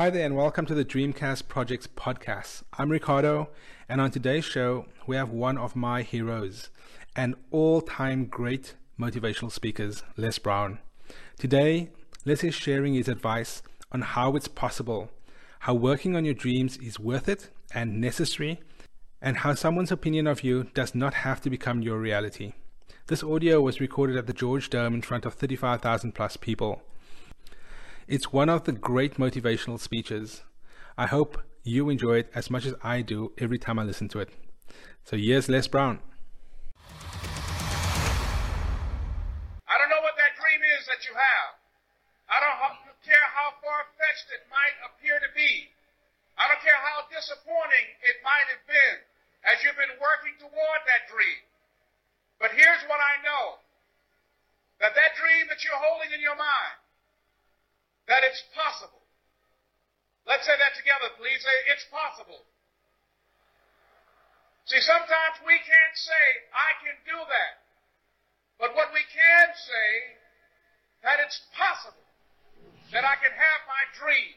Hi there, and welcome to the Dreamcast Projects podcast. I'm Ricardo, and on today's show, we have one of my heroes, an all time great motivational speaker, Les Brown. Today, Les is sharing his advice on how it's possible, how working on your dreams is worth it and necessary, and how someone's opinion of you does not have to become your reality. This audio was recorded at the George Dome in front of 35,000 plus people. It's one of the great motivational speeches. I hope you enjoy it as much as I do every time I listen to it. So here's Les Brown. I don't know what that dream is that you have. I don't care how far-fetched it might appear to be. I don't care how disappointing it might have been as you've been working toward that dream. But here's what I know. That that dream that you're holding in your mind, that it's possible. Let's say that together, please. Say, it's possible. See, sometimes we can't say, I can do that. But what we can say, that it's possible that I can have my dream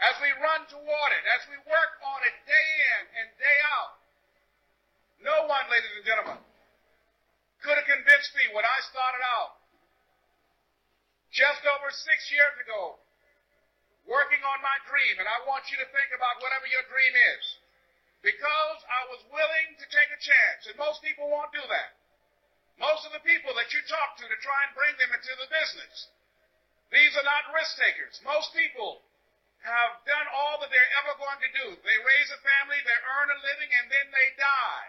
as we run toward it, as we work on it day in and day out. No one, ladies and gentlemen, could have convinced me when I started out just over six years ago, working on my dream, and I want you to think about whatever your dream is. Because I was willing to take a chance, and most people won't do that. Most of the people that you talk to to try and bring them into the business, these are not risk takers. Most people have done all that they're ever going to do. They raise a family, they earn a living, and then they die.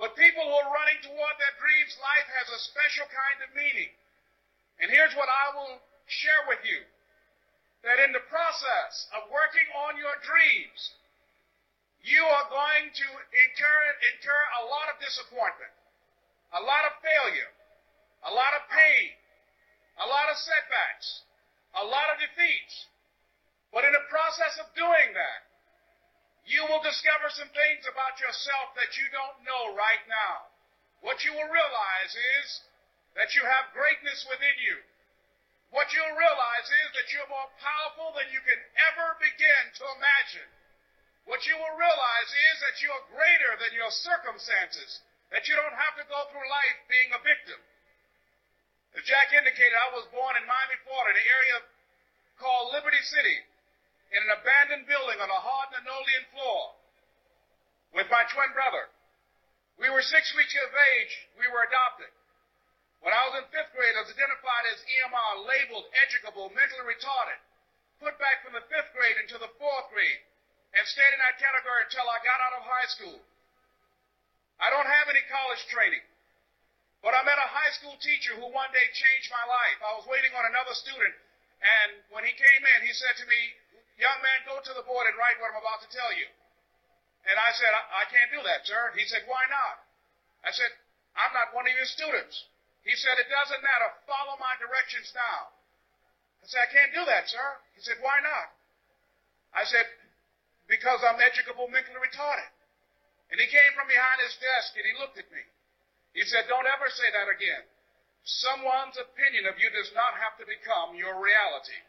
But people who are running toward their dreams, life has a special kind of meaning. And here's what I will share with you. That in the process of working on your dreams, you are going to incur, incur a lot of disappointment, a lot of failure, a lot of pain, a lot of setbacks, a lot of defeats. But in the process of doing that, you will discover some things about yourself that you don't know right now. What you will realize is that you have greatness within you. What you'll realize is that you're more powerful than you can ever begin to imagine. What you will realize is that you're greater than your circumstances, that you don't have to go through life being a victim. As Jack indicated, I was born in Miami, Florida, in an area called Liberty City, in an abandoned building on a hard linoleum floor, with my twin brother. We were six weeks of age. We were adopted. When I was in fifth grade, I was identified as EMR, labeled, educable, mentally retarded, put back from the fifth grade into the fourth grade, and stayed in that category until I got out of high school. I don't have any college training, but I met a high school teacher who one day changed my life. I was waiting on another student, and when he came in, he said to me, young man, go to the board and write what I'm about to tell you. And I said, I, I can't do that, sir. He said, why not? I said, I'm not one of your students. He said, it doesn't matter. Follow my directions now. I said, I can't do that, sir. He said, why not? I said, because I'm educable mentally retarded. And he came from behind his desk and he looked at me. He said, don't ever say that again. Someone's opinion of you does not have to become your reality.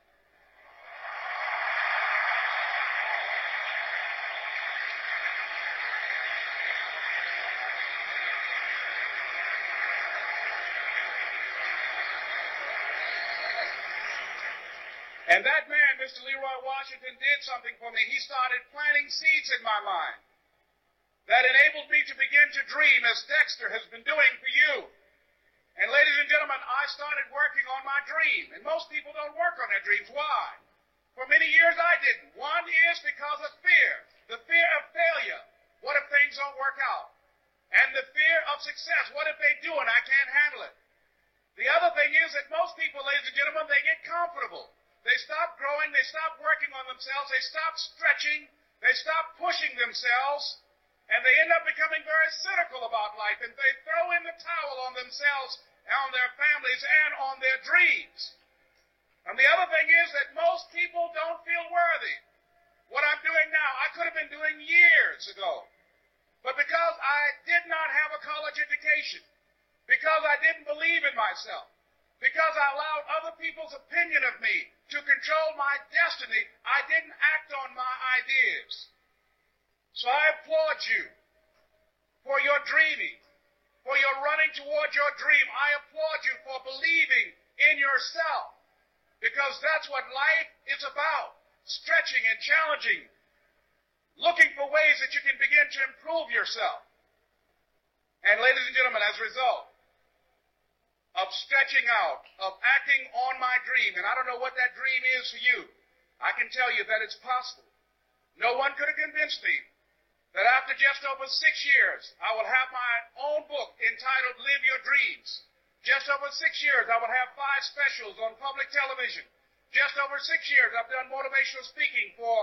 And that man, Mr. Leroy Washington, did something for me. He started planting seeds in my mind that enabled me to begin to dream as Dexter has been doing for you. And ladies and gentlemen, I started working on my dream. And most people don't work on their dreams. Why? For many years I didn't. One is because of fear. The fear of failure. What if things don't work out? And the fear of success. What if they do and I can't handle it? The other thing is that most people, ladies and gentlemen, they get comfortable. They stop growing. They stop working on themselves. They stop stretching. They stop pushing themselves. And they end up becoming very cynical about life. And they throw in the towel on themselves, on their families, and on their dreams. And the other thing is that most people don't feel worthy. What I'm doing now, I could have been doing years ago. But because I did not have a college education, because I didn't believe in myself, because I allowed other people's opinion of me to control my destiny, I didn't act on my ideas. So I applaud you for your dreaming, for your running toward your dream. I applaud you for believing in yourself because that's what life is about. Stretching and challenging, looking for ways that you can begin to improve yourself. And ladies and gentlemen, as a result, of stretching out, of acting on my dream. And I don't know what that dream is for you. I can tell you that it's possible. No one could have convinced me that after just over six years, I will have my own book entitled Live Your Dreams. Just over six years, I will have five specials on public television. Just over six years, I've done motivational speaking for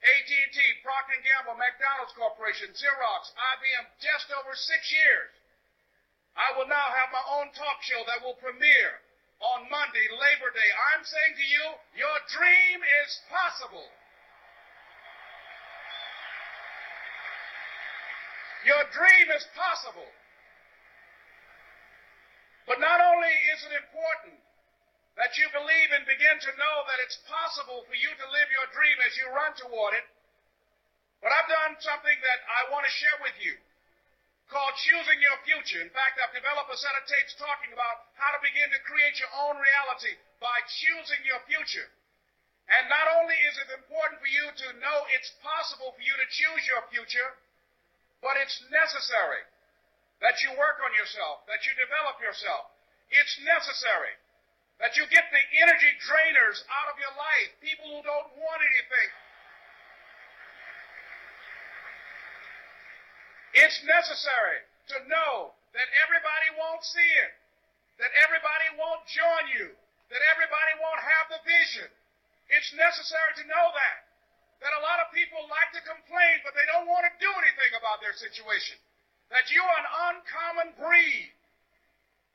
AT&T, Procter & Gamble, McDonald's Corporation, Xerox, IBM. Just over six years. I will now have my own talk show that will premiere on Monday, Labor Day. I'm saying to you, your dream is possible. Your dream is possible. But not only is it important that you believe and begin to know that it's possible for you to live your dream as you run toward it, but I've done something that I want to share with you called Choosing Your Future. In fact, I've developed a set of tapes talking about how to begin to create your own reality by choosing your future. And not only is it important for you to know it's possible for you to choose your future, but it's necessary that you work on yourself, that you develop yourself. It's necessary that you get the energy drainers out of your life, people who don't want anything, It's necessary to know that everybody won't see it, that everybody won't join you, that everybody won't have the vision. It's necessary to know that. That a lot of people like to complain, but they don't want to do anything about their situation. That you are an uncommon breed.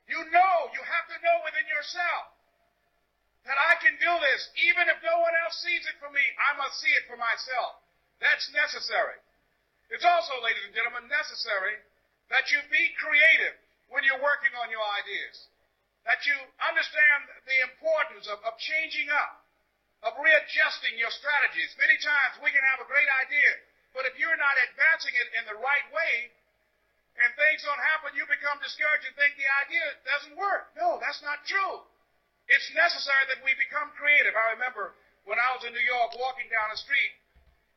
You know, you have to know within yourself that I can do this. Even if no one else sees it for me, I must see it for myself. That's necessary. It's also, ladies and gentlemen, necessary that you be creative when you're working on your ideas. That you understand the importance of, of changing up, of readjusting your strategies. Many times we can have a great idea, but if you're not advancing it in the right way, and things don't happen, you become discouraged and think the idea doesn't work. No, that's not true. It's necessary that we become creative. I remember when I was in New York walking down the street,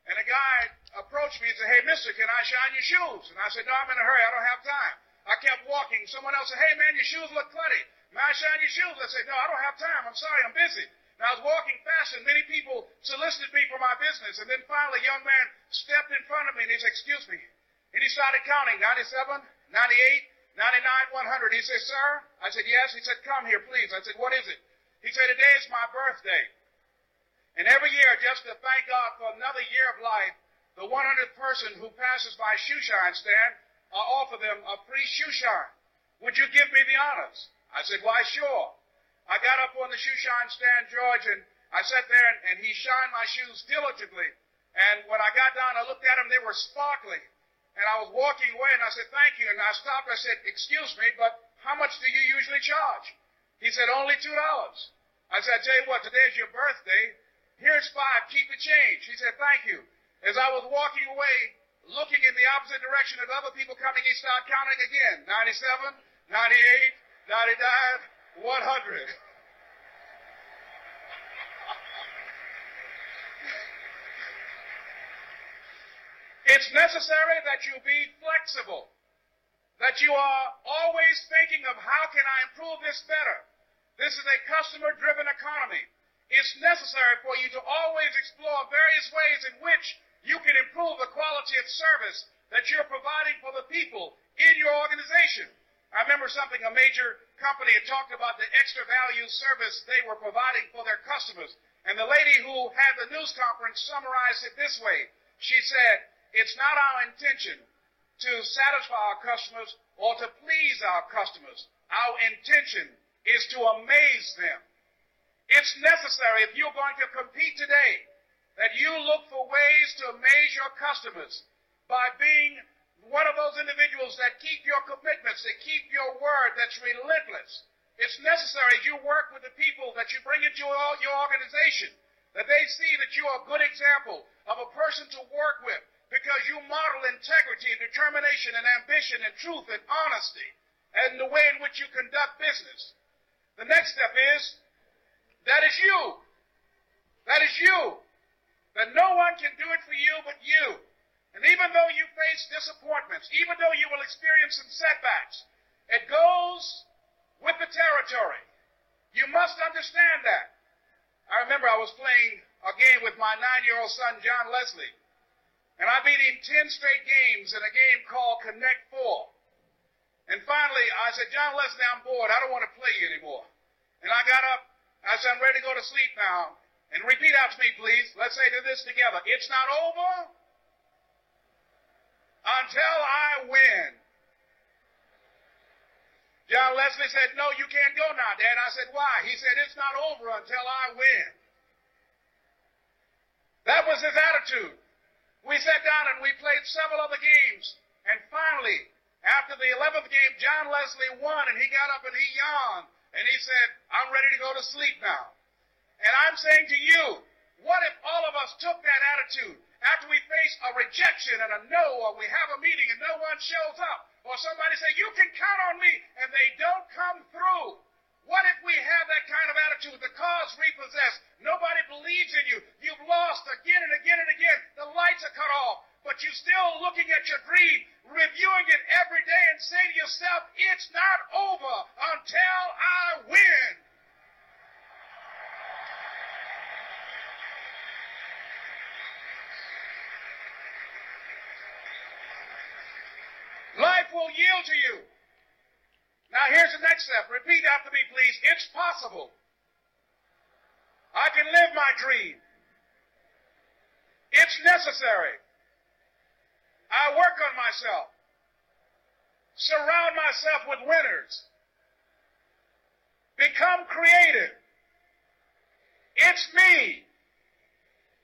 and a guy approached me and said, Hey, mister, can I shine your shoes? And I said, No, I'm in a hurry. I don't have time. I kept walking. Someone else said, Hey, man, your shoes look clutty. May I shine your shoes? I said, No, I don't have time. I'm sorry. I'm busy. And I was walking fast, and many people solicited me for my business. And then finally, a young man stepped in front of me, and he said, Excuse me. And he started counting 97, 98, 99, 100. He said, Sir? I said, Yes. He said, Come here, please. I said, What is it? He said, Today is my birthday. And every year, just to thank God for another year of life, the 100th person who passes by shoe shine stand, I offer them a free shoe shine. Would you give me the honors? I said, why sure. I got up on the shoe shine stand, George, and I sat there and, and he shined my shoes diligently. And when I got down, I looked at them, they were sparkling. And I was walking away and I said, thank you. And I stopped, I said, excuse me, but how much do you usually charge? He said, only $2. I said, I tell you what, today's your birthday. Here's five. Keep the change. He said, thank you. As I was walking away, looking in the opposite direction of other people coming, he started counting again. 97, 98, 99, 100. It's necessary that you be flexible. That you are always thinking of how can I improve this better. This is a customer driven economy it's necessary for you to always explore various ways in which you can improve the quality of service that you're providing for the people in your organization. I remember something a major company had talked about the extra value service they were providing for their customers. And the lady who had the news conference summarized it this way. She said, it's not our intention to satisfy our customers or to please our customers. Our intention is to amaze them. It's necessary if you're going to compete today that you look for ways to amaze your customers by being one of those individuals that keep your commitments, that keep your word, that's relentless. It's necessary as you work with the people that you bring into your organization that they see that you are a good example of a person to work with because you model integrity, determination, and ambition, and truth and honesty, and the way in which you conduct business. The next step is that is you. That is you. That no one can do it for you but you. And even though you face disappointments, even though you will experience some setbacks, it goes with the territory. You must understand that. I remember I was playing a game with my nine-year-old son, John Leslie. And I beat him 10 straight games in a game called Connect Four. And finally, I said, John Leslie, I'm bored. I don't want to play you anymore. And I got up. I said, I'm ready to go to sleep now. And repeat out to me, please. Let's say this together. It's not over until I win. John Leslie said, No, you can't go now, Dad. I said, Why? He said, It's not over until I win. That was his attitude. We sat down and we played several other games. And finally, after the 11th game, John Leslie won and he got up and he yawned and he said, I'm ready to go to sleep now. And I'm saying to you, what if all of us took that attitude after we face a rejection and a no, or we have a meeting and no one shows up? Or somebody say, you can count on me, and they don't come through. What if we have that kind of attitude? The cause repossessed. Nobody believes in you. You've lost again and again and again. The lights are cut off. But you're still looking at your dream, reviewing it every day, and say to yourself, it's not over until I win. Life will yield to you. Now here's the next step. Repeat after me, please. It's possible. I can live my dream. It's necessary. I work on myself. Surround myself with winners. Become creative. It's me.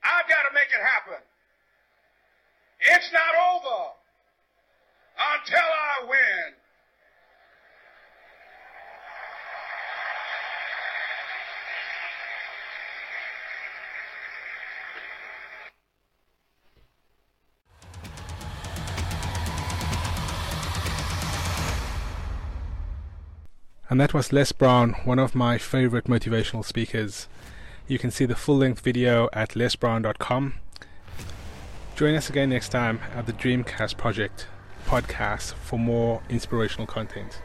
I've got to make it happen. It's not over until I win. And that was Les Brown, one of my favorite motivational speakers. You can see the full length video at lesbrown.com. Join us again next time at the Dreamcast Project podcast for more inspirational content.